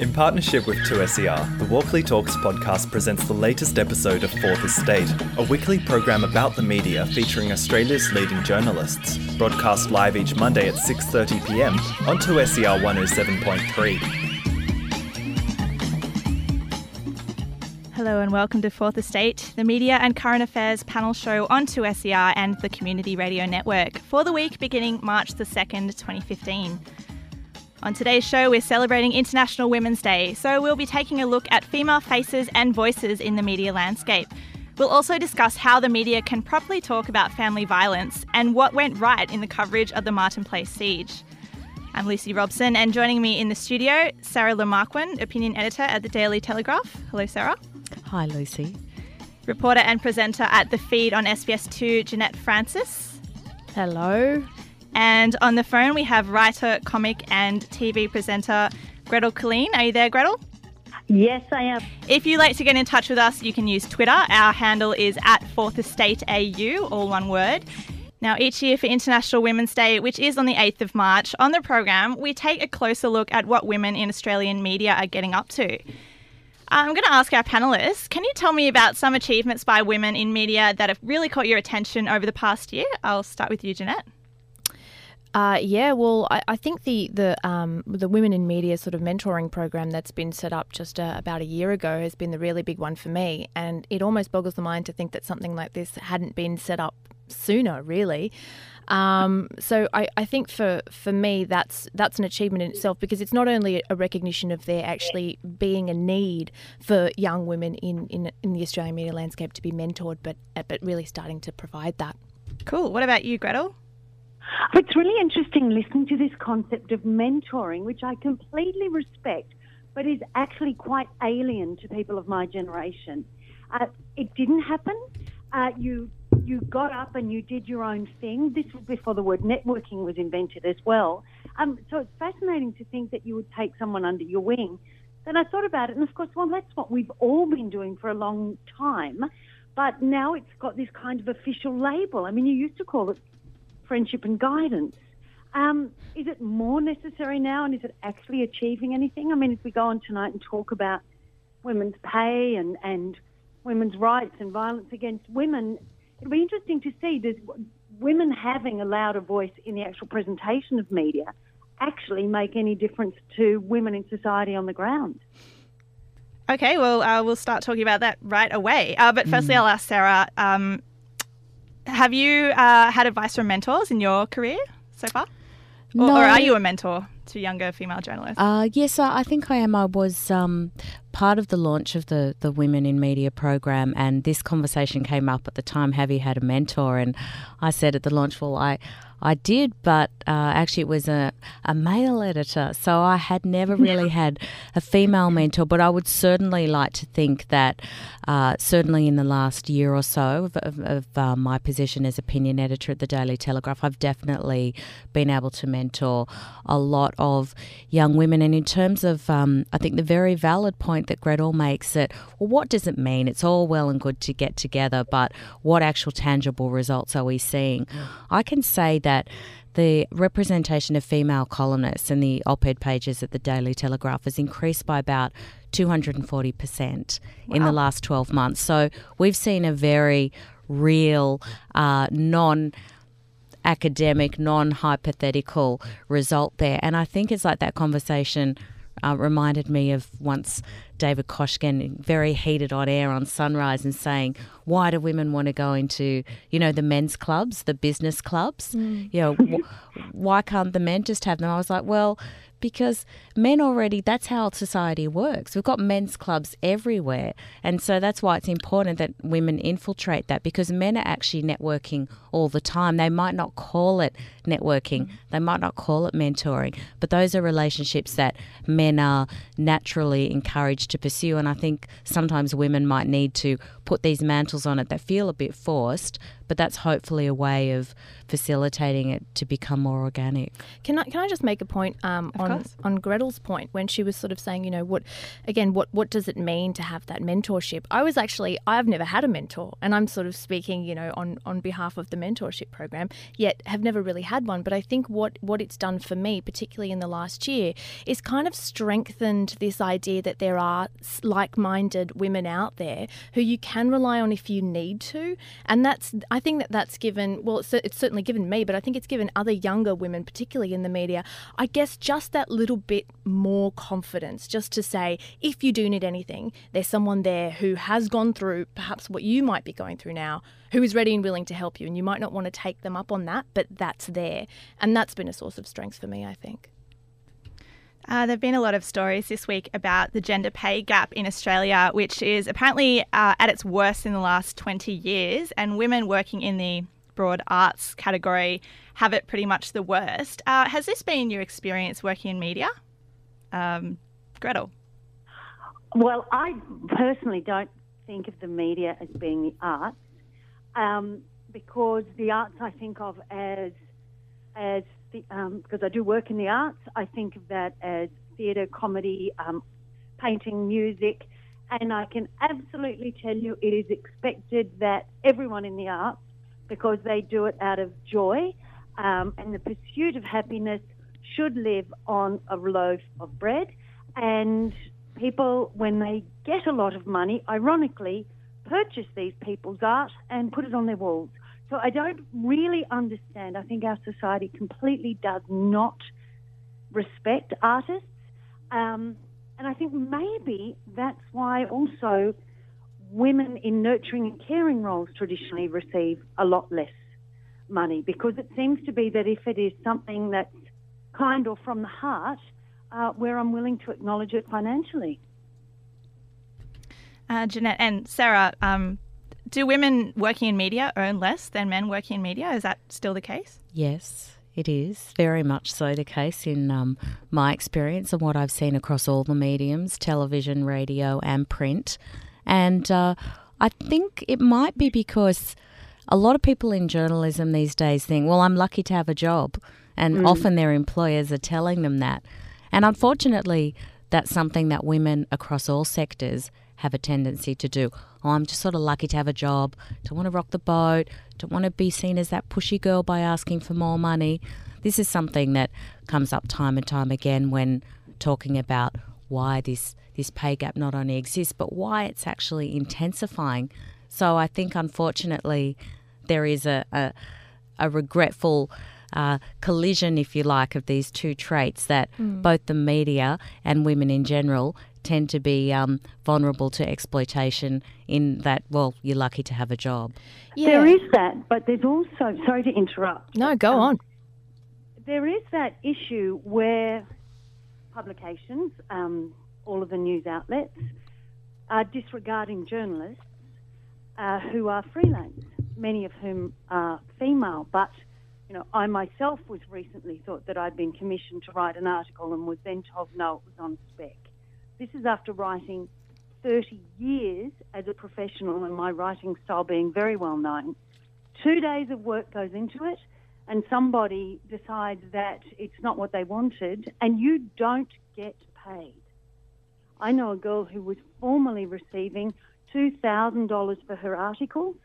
In partnership with 2SER, the Walkley Talks podcast presents the latest episode of Fourth Estate, a weekly program about the media featuring Australia's leading journalists, broadcast live each Monday at 6:30 p.m. on 2SER 107.3. Hello and welcome to Fourth Estate, the media and current affairs panel show on 2SER and the Community Radio Network for the week beginning March the 2nd, 2015. On today's show, we're celebrating International Women's Day, so we'll be taking a look at female faces and voices in the media landscape. We'll also discuss how the media can properly talk about family violence and what went right in the coverage of the Martin Place siege. I'm Lucy Robson, and joining me in the studio, Sarah Le Marquand, opinion editor at the Daily Telegraph. Hello, Sarah. Hi, Lucy. Reporter and presenter at The Feed on SBS2, Jeanette Francis. Hello. And on the phone, we have writer, comic, and TV presenter Gretel Killeen. Are you there, Gretel? Yes, I am. If you'd like to get in touch with us, you can use Twitter. Our handle is at Fourth Estate AU, all one word. Now, each year for International Women's Day, which is on the 8th of March, on the program, we take a closer look at what women in Australian media are getting up to. I'm going to ask our panelists can you tell me about some achievements by women in media that have really caught your attention over the past year? I'll start with you, Jeanette. Uh, yeah, well, I, I, think the the um, the women in media sort of mentoring program that's been set up just uh, about a year ago has been the really big one for me, and it almost boggles the mind to think that something like this hadn't been set up sooner, really. Um, so I, I, think for, for me that's that's an achievement in itself because it's not only a recognition of there actually being a need for young women in, in, in the Australian media landscape to be mentored, but but really starting to provide that. Cool. What about you, Gretel? It's really interesting listening to this concept of mentoring, which I completely respect, but is actually quite alien to people of my generation. Uh, it didn't happen. Uh, you you got up and you did your own thing. This was before the word networking was invented as well. Um, so it's fascinating to think that you would take someone under your wing. Then I thought about it, and of course, well, that's what we've all been doing for a long time. But now it's got this kind of official label. I mean, you used to call it friendship and guidance. Um, is it more necessary now, and is it actually achieving anything? I mean, if we go on tonight and talk about women's pay and, and women's rights and violence against women, it'll be interesting to see does women having a louder voice in the actual presentation of media actually make any difference to women in society on the ground? Okay, well, uh, we'll start talking about that right away. Uh, but firstly, mm. I'll ask Sarah um, have you uh, had advice from mentors in your career so far? Or, no. or are you a mentor to younger female journalists? Uh, yes, I, think I am. I was um, part of the launch of the, the Women in Media program, and this conversation came up at the time. Have you had a mentor? And I said at the launch, well, I I did, but uh, actually it was a, a male editor. So I had never really had a female mentor, but I would certainly like to think that, uh, certainly in the last year or so of, of, of uh, my position as opinion editor at the Daily Telegraph, I've definitely been able to mentor a lot of young women. And in terms of, um, I think the very valid point that Gretel makes that, well, what does it mean? It's all well and good to get together, but what actual tangible results are we seeing? I can say that that the representation of female columnists in the op ed pages at the Daily Telegraph has increased by about 240% wow. in the last 12 months. So we've seen a very real, uh, non academic, non hypothetical result there. And I think it's like that conversation uh, reminded me of once David Koshkin very heated on air on Sunrise and saying, "Why do women want to go into you know the men's clubs, the business clubs? Mm. You know, wh- why can't the men just have them?" I was like, "Well." Because men already, that's how society works. We've got men's clubs everywhere. And so that's why it's important that women infiltrate that because men are actually networking all the time. They might not call it networking, they might not call it mentoring, but those are relationships that men are naturally encouraged to pursue. And I think sometimes women might need to put these mantles on it that feel a bit forced, but that's hopefully a way of facilitating it to become more organic. Can I can I just make a point um, on course. on Gretel's point when she was sort of saying, you know, what again, what what does it mean to have that mentorship? I was actually I've never had a mentor, and I'm sort of speaking, you know, on on behalf of the mentorship program, yet have never really had one, but I think what, what it's done for me, particularly in the last year, is kind of strengthened this idea that there are like minded women out there who you can rely on if you need to. And that's, I think that that's given, well, it's, it's certainly given me, but I think it's given other younger women, particularly in the media, I guess just that little bit more confidence just to say, if you do need anything, there's someone there who has gone through perhaps what you might be going through now, who is ready and willing to help you. And you might not want to take them up on that, but that's there. And that's been a source of strength for me, I think. Uh, there have been a lot of stories this week about the gender pay gap in Australia, which is apparently uh, at its worst in the last 20 years, and women working in the broad arts category have it pretty much the worst. Uh, has this been your experience working in media? Um, Gretel? Well, I personally don't think of the media as being the arts, um, because the arts I think of as as um, because I do work in the arts, I think of that as theatre, comedy, um, painting, music, and I can absolutely tell you it is expected that everyone in the arts, because they do it out of joy um, and the pursuit of happiness, should live on a loaf of bread. And people, when they get a lot of money, ironically, purchase these people's art and put it on their walls. So I don't really understand. I think our society completely does not respect artists. Um, and I think maybe that's why also women in nurturing and caring roles traditionally receive a lot less money because it seems to be that if it is something that's kind or from the heart, uh, where I'm willing to acknowledge it financially. Uh, Jeanette and Sarah, um, do women working in media earn less than men working in media? Is that still the case? Yes, it is very much so the case in um, my experience and what I've seen across all the mediums television, radio, and print. And uh, I think it might be because a lot of people in journalism these days think, well, I'm lucky to have a job. And mm. often their employers are telling them that. And unfortunately, that's something that women across all sectors have a tendency to do. Oh, I'm just sort of lucky to have a job, don't want to rock the boat, don't want to be seen as that pushy girl by asking for more money. This is something that comes up time and time again when talking about why this this pay gap not only exists but why it's actually intensifying. So I think unfortunately there is a, a, a regretful uh, collision, if you like, of these two traits that mm. both the media and women in general tend to be um, vulnerable to exploitation in that, well, you're lucky to have a job. Yeah. There is that, but there's also, sorry to interrupt. No, go um, on. There is that issue where publications, um, all of the news outlets, are disregarding journalists uh, who are freelance, many of whom are female, but you know, I myself was recently thought that I'd been commissioned to write an article and was then told no, it was on spec. This is after writing 30 years as a professional and my writing style being very well known. Two days of work goes into it, and somebody decides that it's not what they wanted, and you don't get paid. I know a girl who was formerly receiving $2,000 for her articles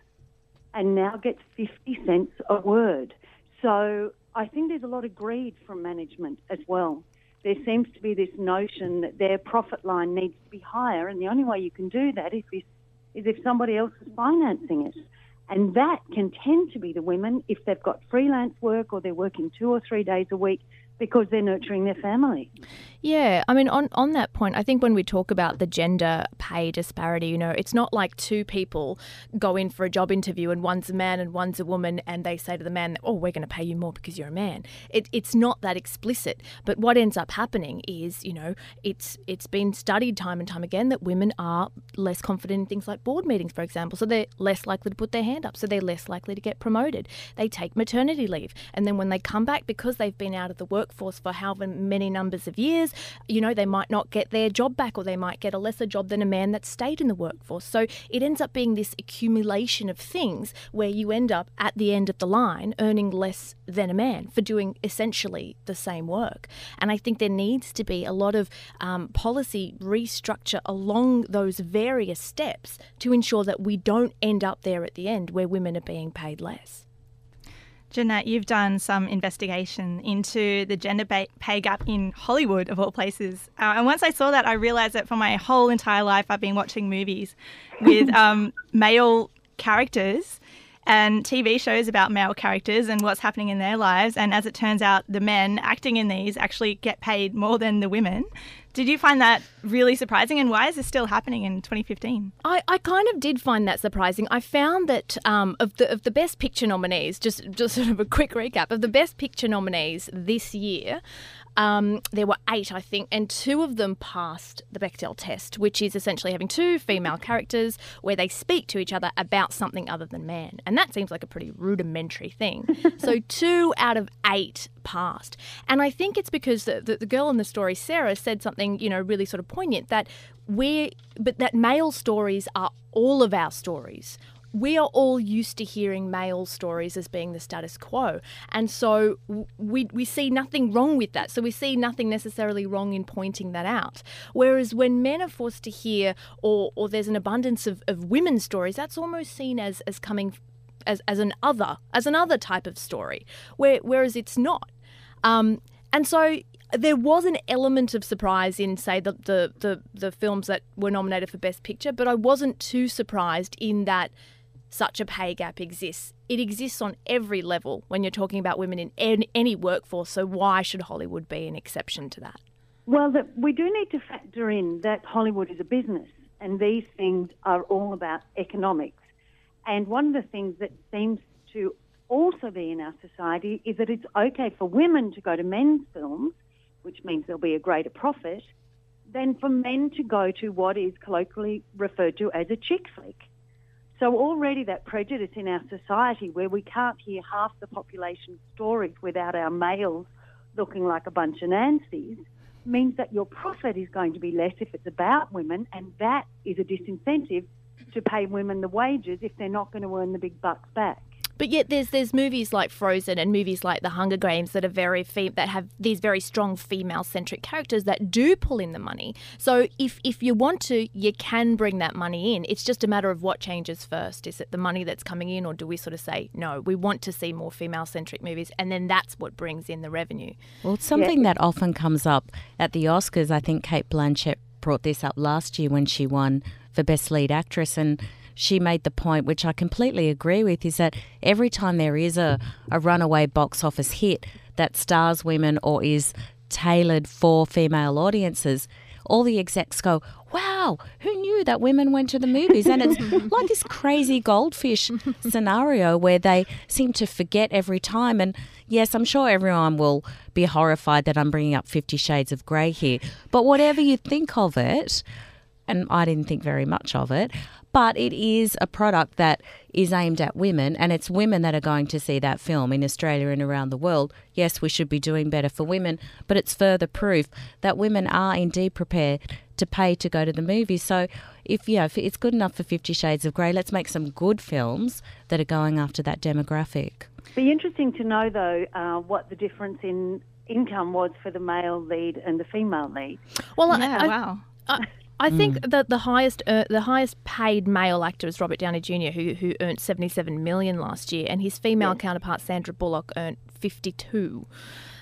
and now gets 50 cents a word. So I think there's a lot of greed from management as well there seems to be this notion that their profit line needs to be higher, and the only way you can do that is if, is if somebody else is financing it. And that can tend to be the women if they've got freelance work or they're working two or three days a week because they're nurturing their family. Yeah, I mean, on, on that point, I think when we talk about the gender pay disparity, you know, it's not like two people go in for a job interview and one's a man and one's a woman, and they say to the man, oh, we're going to pay you more because you're a man. It, it's not that explicit. But what ends up happening is, you know, it's it's been studied time and time again that women are less confident in things like board meetings, for example. So they're less likely to put their hand up. So they're less likely to get promoted. They take maternity leave. And then when they come back, because they've been out of the workforce for however many numbers of years, you know, they might not get their job back or they might get a lesser job than a man that stayed in the workforce. So it ends up being this accumulation of things where you end up at the end of the line earning less than a man for doing essentially the same work. And I think there needs to be a lot of um, policy restructure along those various steps to ensure that we don't end up there at the end where women are being paid less. Jeanette, you've done some investigation into the gender pay gap in Hollywood, of all places. Uh, and once I saw that, I realized that for my whole entire life, I've been watching movies with um, male characters and TV shows about male characters and what's happening in their lives. And as it turns out, the men acting in these actually get paid more than the women. Did you find that really surprising? And why is this still happening in 2015? I, I kind of did find that surprising. I found that um, of the of the best picture nominees, just just sort of a quick recap of the best picture nominees this year, um, there were eight, I think, and two of them passed the Bechdel test, which is essentially having two female characters where they speak to each other about something other than man. And that seems like a pretty rudimentary thing. so two out of eight passed. And I think it's because the, the, the girl in the story, Sarah, said something, you know, really sort of poignant that we're, but that male stories are all of our stories we are all used to hearing male stories as being the status quo. And so we, we see nothing wrong with that. So we see nothing necessarily wrong in pointing that out. Whereas when men are forced to hear, or, or there's an abundance of, of women's stories, that's almost seen as, as coming as, as an other, as another type of story, where, whereas it's not. Um, and so there was an element of surprise in, say, the, the, the, the films that were nominated for Best Picture, but I wasn't too surprised in that such a pay gap exists. It exists on every level when you're talking about women in any workforce, so why should Hollywood be an exception to that? Well, the, we do need to factor in that Hollywood is a business and these things are all about economics. And one of the things that seems to also be in our society is that it's okay for women to go to men's films, which means there'll be a greater profit, than for men to go to what is colloquially referred to as a chick flick. So already that prejudice in our society where we can't hear half the population's stories without our males looking like a bunch of Nancy's means that your profit is going to be less if it's about women, and that is a disincentive to pay women the wages if they're not going to earn the big bucks back. But yet, there's there's movies like Frozen and movies like The Hunger Games that are very that have these very strong female centric characters that do pull in the money. So if if you want to, you can bring that money in. It's just a matter of what changes first. Is it the money that's coming in, or do we sort of say no? We want to see more female centric movies, and then that's what brings in the revenue. Well, it's something yeah. that often comes up at the Oscars. I think Cate Blanchett brought this up last year when she won for Best Lead Actress and she made the point, which I completely agree with, is that every time there is a, a runaway box office hit that stars women or is tailored for female audiences, all the execs go, wow, who knew that women went to the movies? And it's like this crazy goldfish scenario where they seem to forget every time. And yes, I'm sure everyone will be horrified that I'm bringing up Fifty Shades of Grey here. But whatever you think of it, and I didn't think very much of it, but it is a product that is aimed at women, and it's women that are going to see that film in Australia and around the world. Yes, we should be doing better for women, but it's further proof that women are indeed prepared to pay to go to the movies. So, if yeah, if it's good enough for Fifty Shades of Grey, let's make some good films that are going after that demographic. Be interesting to know though uh, what the difference in income was for the male lead and the female lead. Well, yeah, I, wow. I, I think mm. that the highest uh, the highest paid male actor is Robert Downey Jr., who who earned seventy seven million last year, and his female counterpart Sandra Bullock earned fifty two.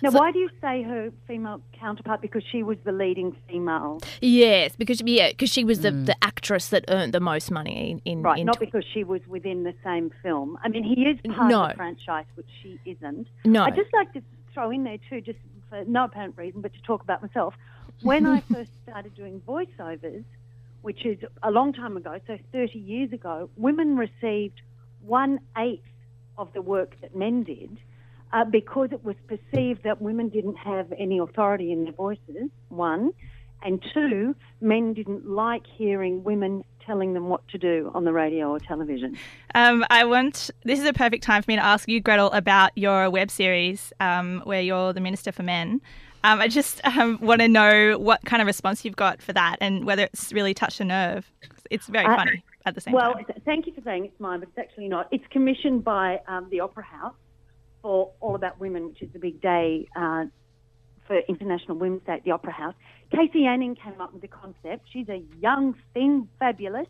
Now, so, why do you say her female counterpart? Because she was the leading female. Yes, because yeah, because she was the, mm. the actress that earned the most money in, in right. In not tw- because she was within the same film. I mean, he is part no. of the franchise, which she isn't. No, I just like to throw in there too, just for no apparent reason, but to talk about myself when I first started doing voiceovers, which is a long time ago, so 30 years ago, women received one eighth of the work that men did uh, because it was perceived that women didn't have any authority in their voices, one. And two, men didn't like hearing women telling them what to do on the radio or television. Um, I want this is a perfect time for me to ask you, Gretel, about your web series um, where you're the Minister for Men. Um, I just um, want to know what kind of response you've got for that and whether it's really touched a nerve. It's very uh, funny at the same well, time. Well, thank you for saying it's mine, but it's actually not. It's commissioned by um, the Opera House for All About Women, which is the big day uh, for International Women's Day at the Opera House. Casey Anning came up with the concept. She's a young thing, fabulous.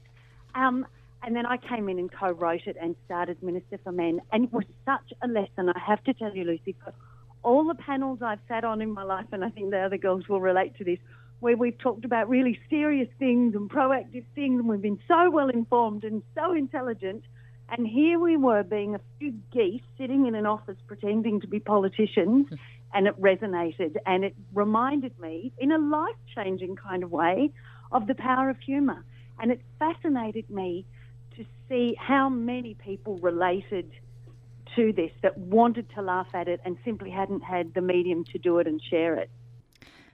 Um, And then I came in and co-wrote it and started Minister for Men. And it was such a lesson. I have to tell you, Lucy, for all the panels I've sat on in my life, and I think the other girls will relate to this, where we've talked about really serious things and proactive things, and we've been so well informed and so intelligent. And here we were being a few geese sitting in an office pretending to be politicians, and it resonated. And it reminded me, in a life changing kind of way, of the power of humour. And it fascinated me to see how many people related to this that wanted to laugh at it and simply hadn't had the medium to do it and share it.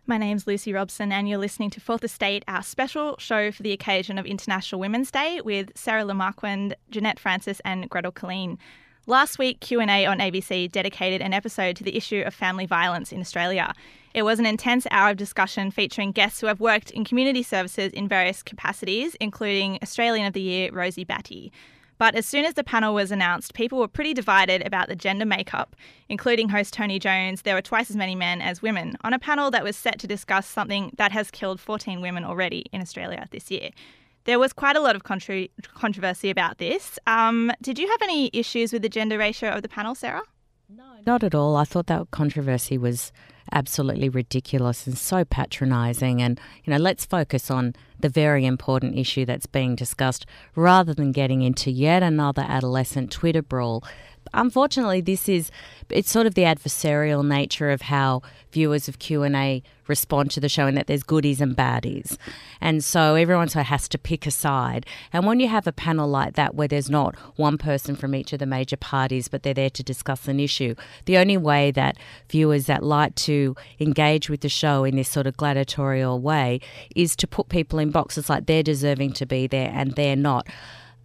My name's Lucy Robson, and you're listening to Fourth Estate, our special show for the occasion of International Women's Day with Sarah LeMarquand, Jeanette Francis, and Gretel Killeen. Last week, Q&A on ABC dedicated an episode to the issue of family violence in Australia. It was an intense hour of discussion featuring guests who have worked in community services in various capacities, including Australian of the Year Rosie Batty. But as soon as the panel was announced, people were pretty divided about the gender makeup. Including host Tony Jones, there were twice as many men as women on a panel that was set to discuss something that has killed 14 women already in Australia this year. There was quite a lot of contro- controversy about this. Um, did you have any issues with the gender ratio of the panel, Sarah? No, not at all. I thought that controversy was absolutely ridiculous and so patronising. And, you know, let's focus on the very important issue that's being discussed rather than getting into yet another adolescent Twitter brawl. Unfortunately, this is it's sort of the adversarial nature of how viewers of Q&A respond to the show and that there's goodies and baddies. And so everyone sort of has to pick a side. And when you have a panel like that where there's not one person from each of the major parties but they're there to discuss an issue, the only way that viewers that like to engage with the show in this sort of gladiatorial way is to put people in boxes like they're deserving to be there and they're not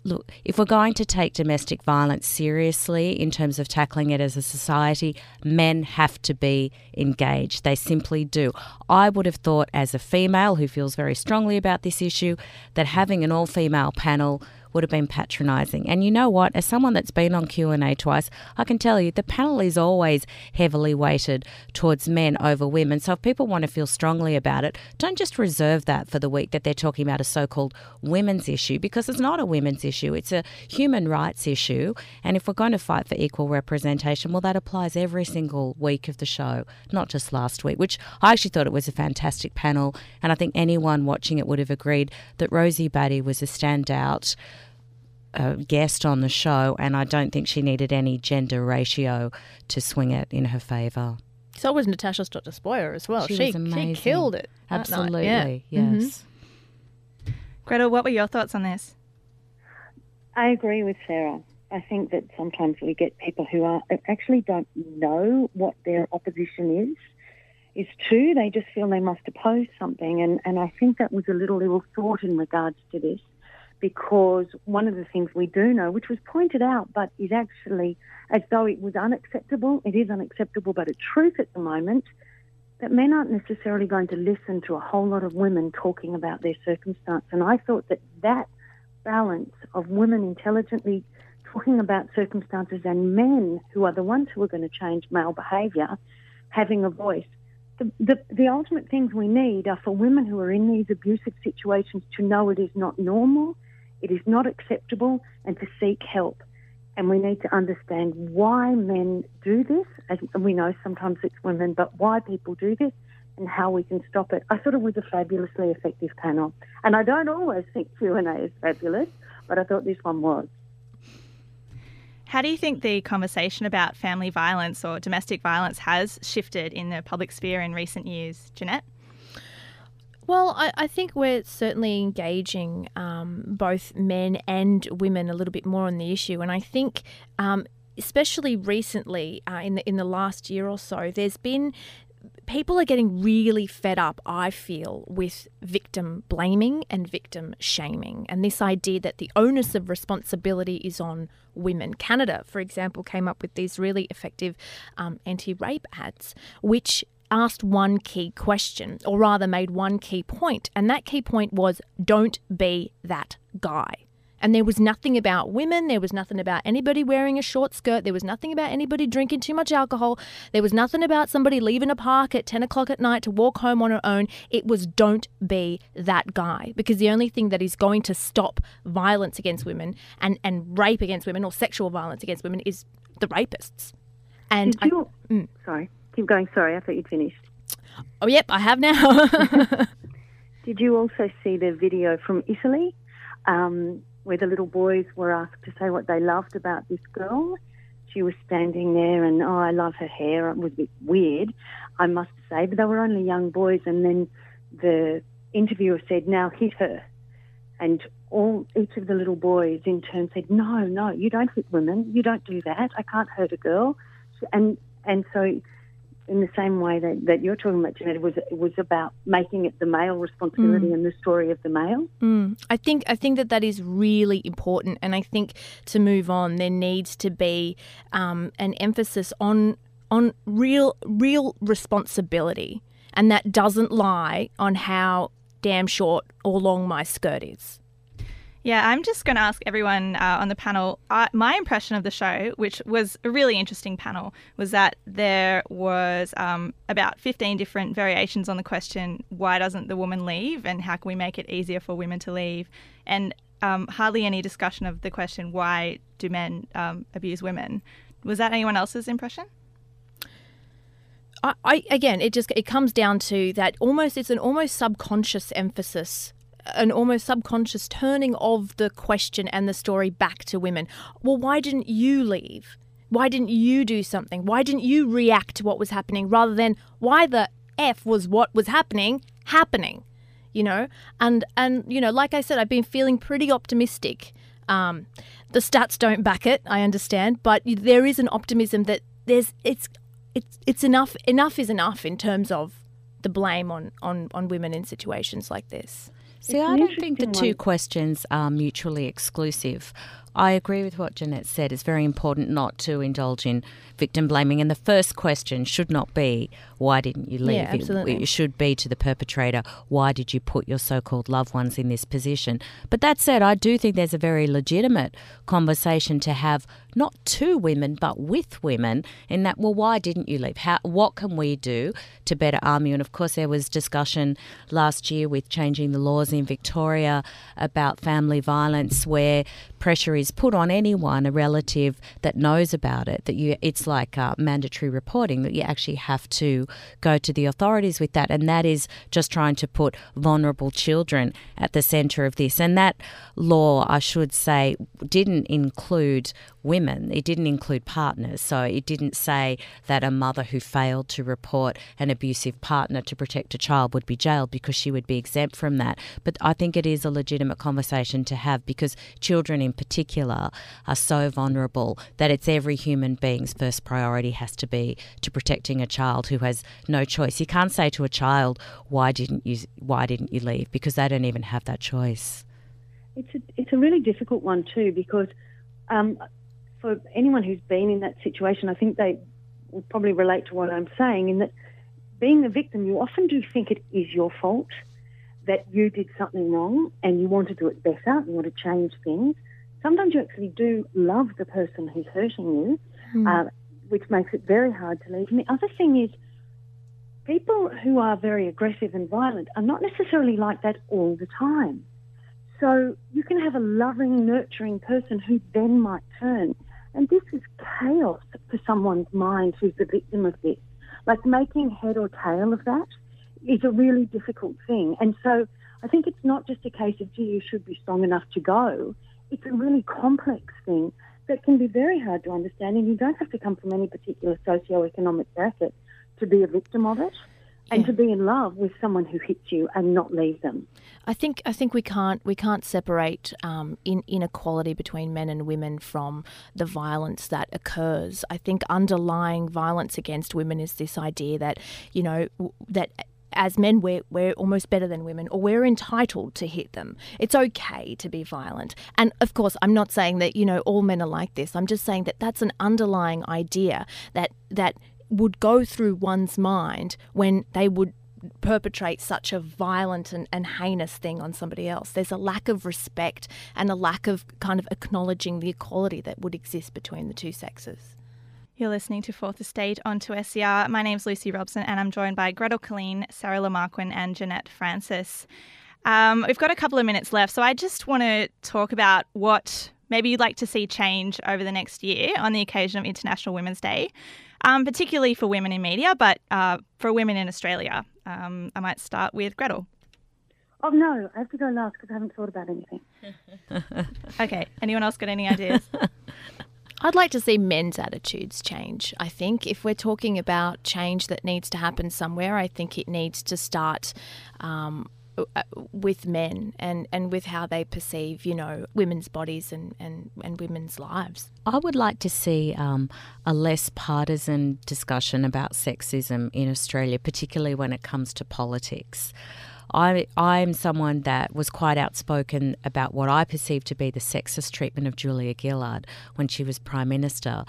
look, if we're going to take domestic violence seriously in terms of tackling it as a society, men have to be engaged. They simply do. I would have thought, as a female who feels very strongly about this issue, that having an all female panel would have been patronising. And you know what? As someone that's been on Q&A twice, I can tell you the panel is always heavily weighted towards men over women. So if people want to feel strongly about it, don't just reserve that for the week that they're talking about a so-called women's issue because it's not a women's issue. It's a human rights issue. And if we're going to fight for equal representation, well, that applies every single week of the show, not just last week, which I actually thought it was a fantastic panel. And I think anyone watching it would have agreed that Rosie Batty was a standout a guest on the show, and I don't think she needed any gender ratio to swing it in her favour. So was Natasha Stott Despoja as well. She, she, was amazing. she killed it. Absolutely, yeah. Mm-hmm. yes. Gretel, what were your thoughts on this? I agree with Sarah. I think that sometimes we get people who are actually don't know what their opposition is. Is true. They just feel they must oppose something, and and I think that was a little ill thought in regards to this because one of the things we do know, which was pointed out, but is actually as though it was unacceptable, it is unacceptable, but a truth at the moment, that men aren't necessarily going to listen to a whole lot of women talking about their circumstance. And I thought that that balance of women intelligently talking about circumstances and men who are the ones who are going to change male behaviour having a voice. The, the, the ultimate things we need are for women who are in these abusive situations to know it is not normal it is not acceptable and to seek help. And we need to understand why men do this. And we know sometimes it's women, but why people do this and how we can stop it. I thought it was a fabulously effective panel. And I don't always think Q&A is fabulous, but I thought this one was. How do you think the conversation about family violence or domestic violence has shifted in the public sphere in recent years, Jeanette? Well, I, I, think we're certainly engaging um, both men and women a little bit more on the issue, and I think. Um, especially recently, uh, in the in the last year or so, there's been people are getting really fed up, I feel, with victim blaming and victim shaming, and this idea that the onus of responsibility is on women. Canada, for example, came up with these really effective um, anti rape ads, which asked one key question, or rather made one key point, and that key point was don't be that guy. And there was nothing about women. There was nothing about anybody wearing a short skirt. There was nothing about anybody drinking too much alcohol. There was nothing about somebody leaving a park at 10 o'clock at night to walk home on her own. It was don't be that guy because the only thing that is going to stop violence against women and, and rape against women or sexual violence against women is the rapists. And I, mm. sorry, keep going. Sorry, I thought you'd finished. Oh, yep, I have now. Did you also see the video from Italy um, where the little boys were asked to say what they loved about this girl? She was standing there and, oh, I love her hair. It was a bit weird, I must say, but they were only young boys. And then the interviewer said, now hit her. And all each of the little boys in turn said, no, no, you don't hit women. You don't do that. I can't hurt a girl. And, and so in the same way that, that you're talking about, Jeanette, was it was about making it the male responsibility mm. and the story of the male. Mm. I think I think that that is really important, and I think to move on, there needs to be um, an emphasis on on real real responsibility, and that doesn't lie on how damn short or long my skirt is. Yeah, I'm just going to ask everyone uh, on the panel. Uh, my impression of the show, which was a really interesting panel, was that there was um, about 15 different variations on the question, why doesn't the woman leave and how can we make it easier for women to leave? And um, hardly any discussion of the question, why do men um, abuse women? Was that anyone else's impression? I, I, again, it just it comes down to that almost it's an almost subconscious emphasis an almost subconscious turning of the question and the story back to women. Well, why didn't you leave? Why didn't you do something? Why didn't you react to what was happening rather than why the F was what was happening happening? You know? And and you know, like I said, I've been feeling pretty optimistic. Um, the stats don't back it, I understand, but there is an optimism that there's it's it's it's enough enough is enough in terms of the blame on, on, on women in situations like this. See, I don't think the two questions are mutually exclusive. I agree with what Jeanette said. It's very important not to indulge in victim blaming. And the first question should not be, why didn't you leave? Yeah, absolutely. It, it should be to the perpetrator, why did you put your so called loved ones in this position? But that said, I do think there's a very legitimate conversation to have, not to women, but with women, in that, well, why didn't you leave? How, what can we do to better arm you? And of course, there was discussion last year with changing the laws in Victoria about family violence where pressure is put on anyone, a relative that knows about it, that you it's like uh, mandatory reporting that you actually have to go to the authorities with that, and that is just trying to put vulnerable children at the centre of this. And that law, I should say, didn't include women. It didn't include partners. So it didn't say that a mother who failed to report an abusive partner to protect a child would be jailed because she would be exempt from that. But I think it is a legitimate conversation to have because children in particular are so vulnerable that it's every human being's first priority has to be to protecting a child who has no choice. You can't say to a child, "Why didn't you why didn't you leave?" because they don't even have that choice. It's a, it's a really difficult one too because um, for anyone who's been in that situation, I think they will probably relate to what I'm saying in that being the victim, you often do think it is your fault that you did something wrong and you want to do it better, you want to change things. Sometimes you actually do love the person who's hurting you, mm. uh, which makes it very hard to leave. And the other thing is, people who are very aggressive and violent are not necessarily like that all the time. So you can have a loving, nurturing person who then might turn and this is chaos for someone's mind who's the victim of this. Like making head or tail of that is a really difficult thing. And so I think it's not just a case of, gee, you should be strong enough to go. It's a really complex thing that can be very hard to understand. And you don't have to come from any particular socio-economic bracket to be a victim of it and yeah. to be in love with someone who hits you and not leave them. I think I think we can't we can't separate um, in, inequality between men and women from the violence that occurs. I think underlying violence against women is this idea that you know that as men, we're, we're almost better than women, or we're entitled to hit them. It's okay to be violent. And of course, I'm not saying that, you know, all men are like this. I'm just saying that that's an underlying idea that, that would go through one's mind when they would perpetrate such a violent and, and heinous thing on somebody else. There's a lack of respect and a lack of kind of acknowledging the equality that would exist between the two sexes. You're listening to Fourth Estate on 2SER. My name's Lucy Robson, and I'm joined by Gretel Killeen, Sarah Le Marquand, and Jeanette Francis. Um, we've got a couple of minutes left, so I just want to talk about what maybe you'd like to see change over the next year on the occasion of International Women's Day, um, particularly for women in media, but uh, for women in Australia. Um, I might start with Gretel. Oh no, I have to go last because I haven't thought about anything. okay. Anyone else got any ideas? I'd like to see men's attitudes change. I think if we're talking about change that needs to happen somewhere, I think it needs to start um, with men and, and with how they perceive, you know, women's bodies and, and, and women's lives. I would like to see um, a less partisan discussion about sexism in Australia, particularly when it comes to politics. I I'm someone that was quite outspoken about what I perceived to be the sexist treatment of Julia Gillard when she was prime minister,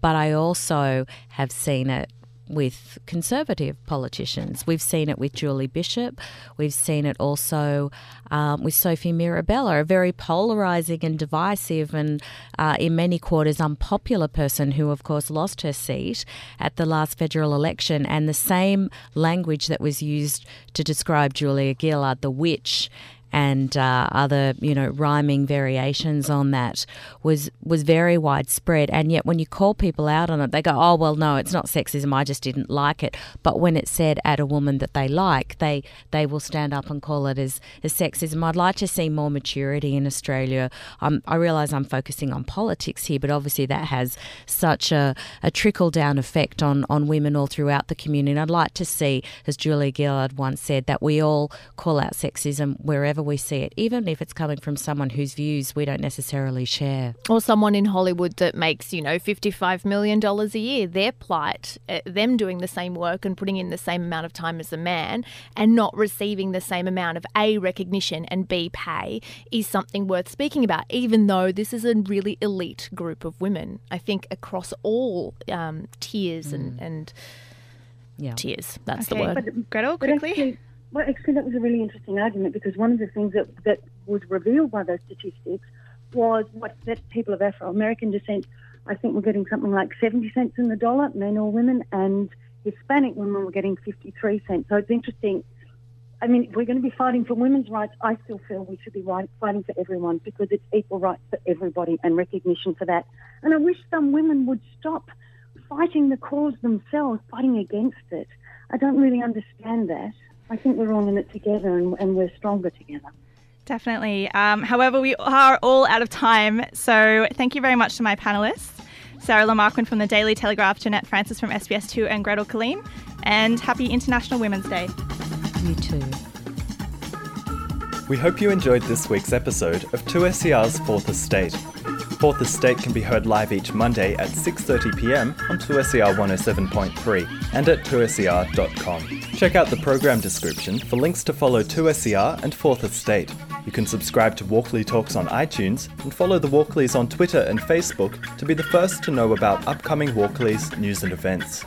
but I also have seen it with conservative politicians. We've seen it with Julie Bishop. We've seen it also um, with Sophie Mirabella, a very polarising and divisive and, uh, in many quarters, unpopular person who, of course, lost her seat at the last federal election. And the same language that was used to describe Julia Gillard, the witch, and uh, other you know rhyming variations on that was was very widespread. And yet when you call people out on it they go oh well no it's not sexism. I just didn't like it. But when it's said at a woman that they like they they will stand up and call it as, as sexism. I'd like to see more maturity in Australia. Um, I realise I'm focusing on politics here but obviously that has such a, a trickle down effect on on women all throughout the community. And I'd like to see as Julia Gillard once said that we all call out sexism wherever we see it, even if it's coming from someone whose views we don't necessarily share. Or someone in Hollywood that makes, you know, $55 million a year. Their plight, uh, them doing the same work and putting in the same amount of time as a man and not receiving the same amount of A, recognition and B, pay is something worth speaking about, even though this is a really elite group of women. I think across all um, tiers mm. and, and yeah. tiers, that's okay, the word. But, Gretel, quickly. Well, actually, that was a really interesting argument because one of the things that, that was revealed by those statistics was what that people of Afro American descent, I think, were getting something like 70 cents in the dollar, men or women, and Hispanic women were getting 53 cents. So it's interesting. I mean, if we're going to be fighting for women's rights, I still feel we should be fighting for everyone because it's equal rights for everybody and recognition for that. And I wish some women would stop fighting the cause themselves, fighting against it. I don't really understand that. I think we're all in it together and, and we're stronger together. Definitely. Um, however, we are all out of time. So thank you very much to my panelists. Sarah Le Marquand from the Daily Telegraph, Jeanette Francis from SBS2, and Gretel Killeen. And happy International Women's Day. You too. We hope you enjoyed this week's episode of 2SER's Fourth Estate. Fourth Estate can be heard live each Monday at 6.30pm on 2SER 107.3 and at 2SER.com. Check out the program description for links to follow 2SER and Fourth Estate. You can subscribe to Walkley Talks on iTunes and follow the Walkleys on Twitter and Facebook to be the first to know about upcoming Walkleys news and events.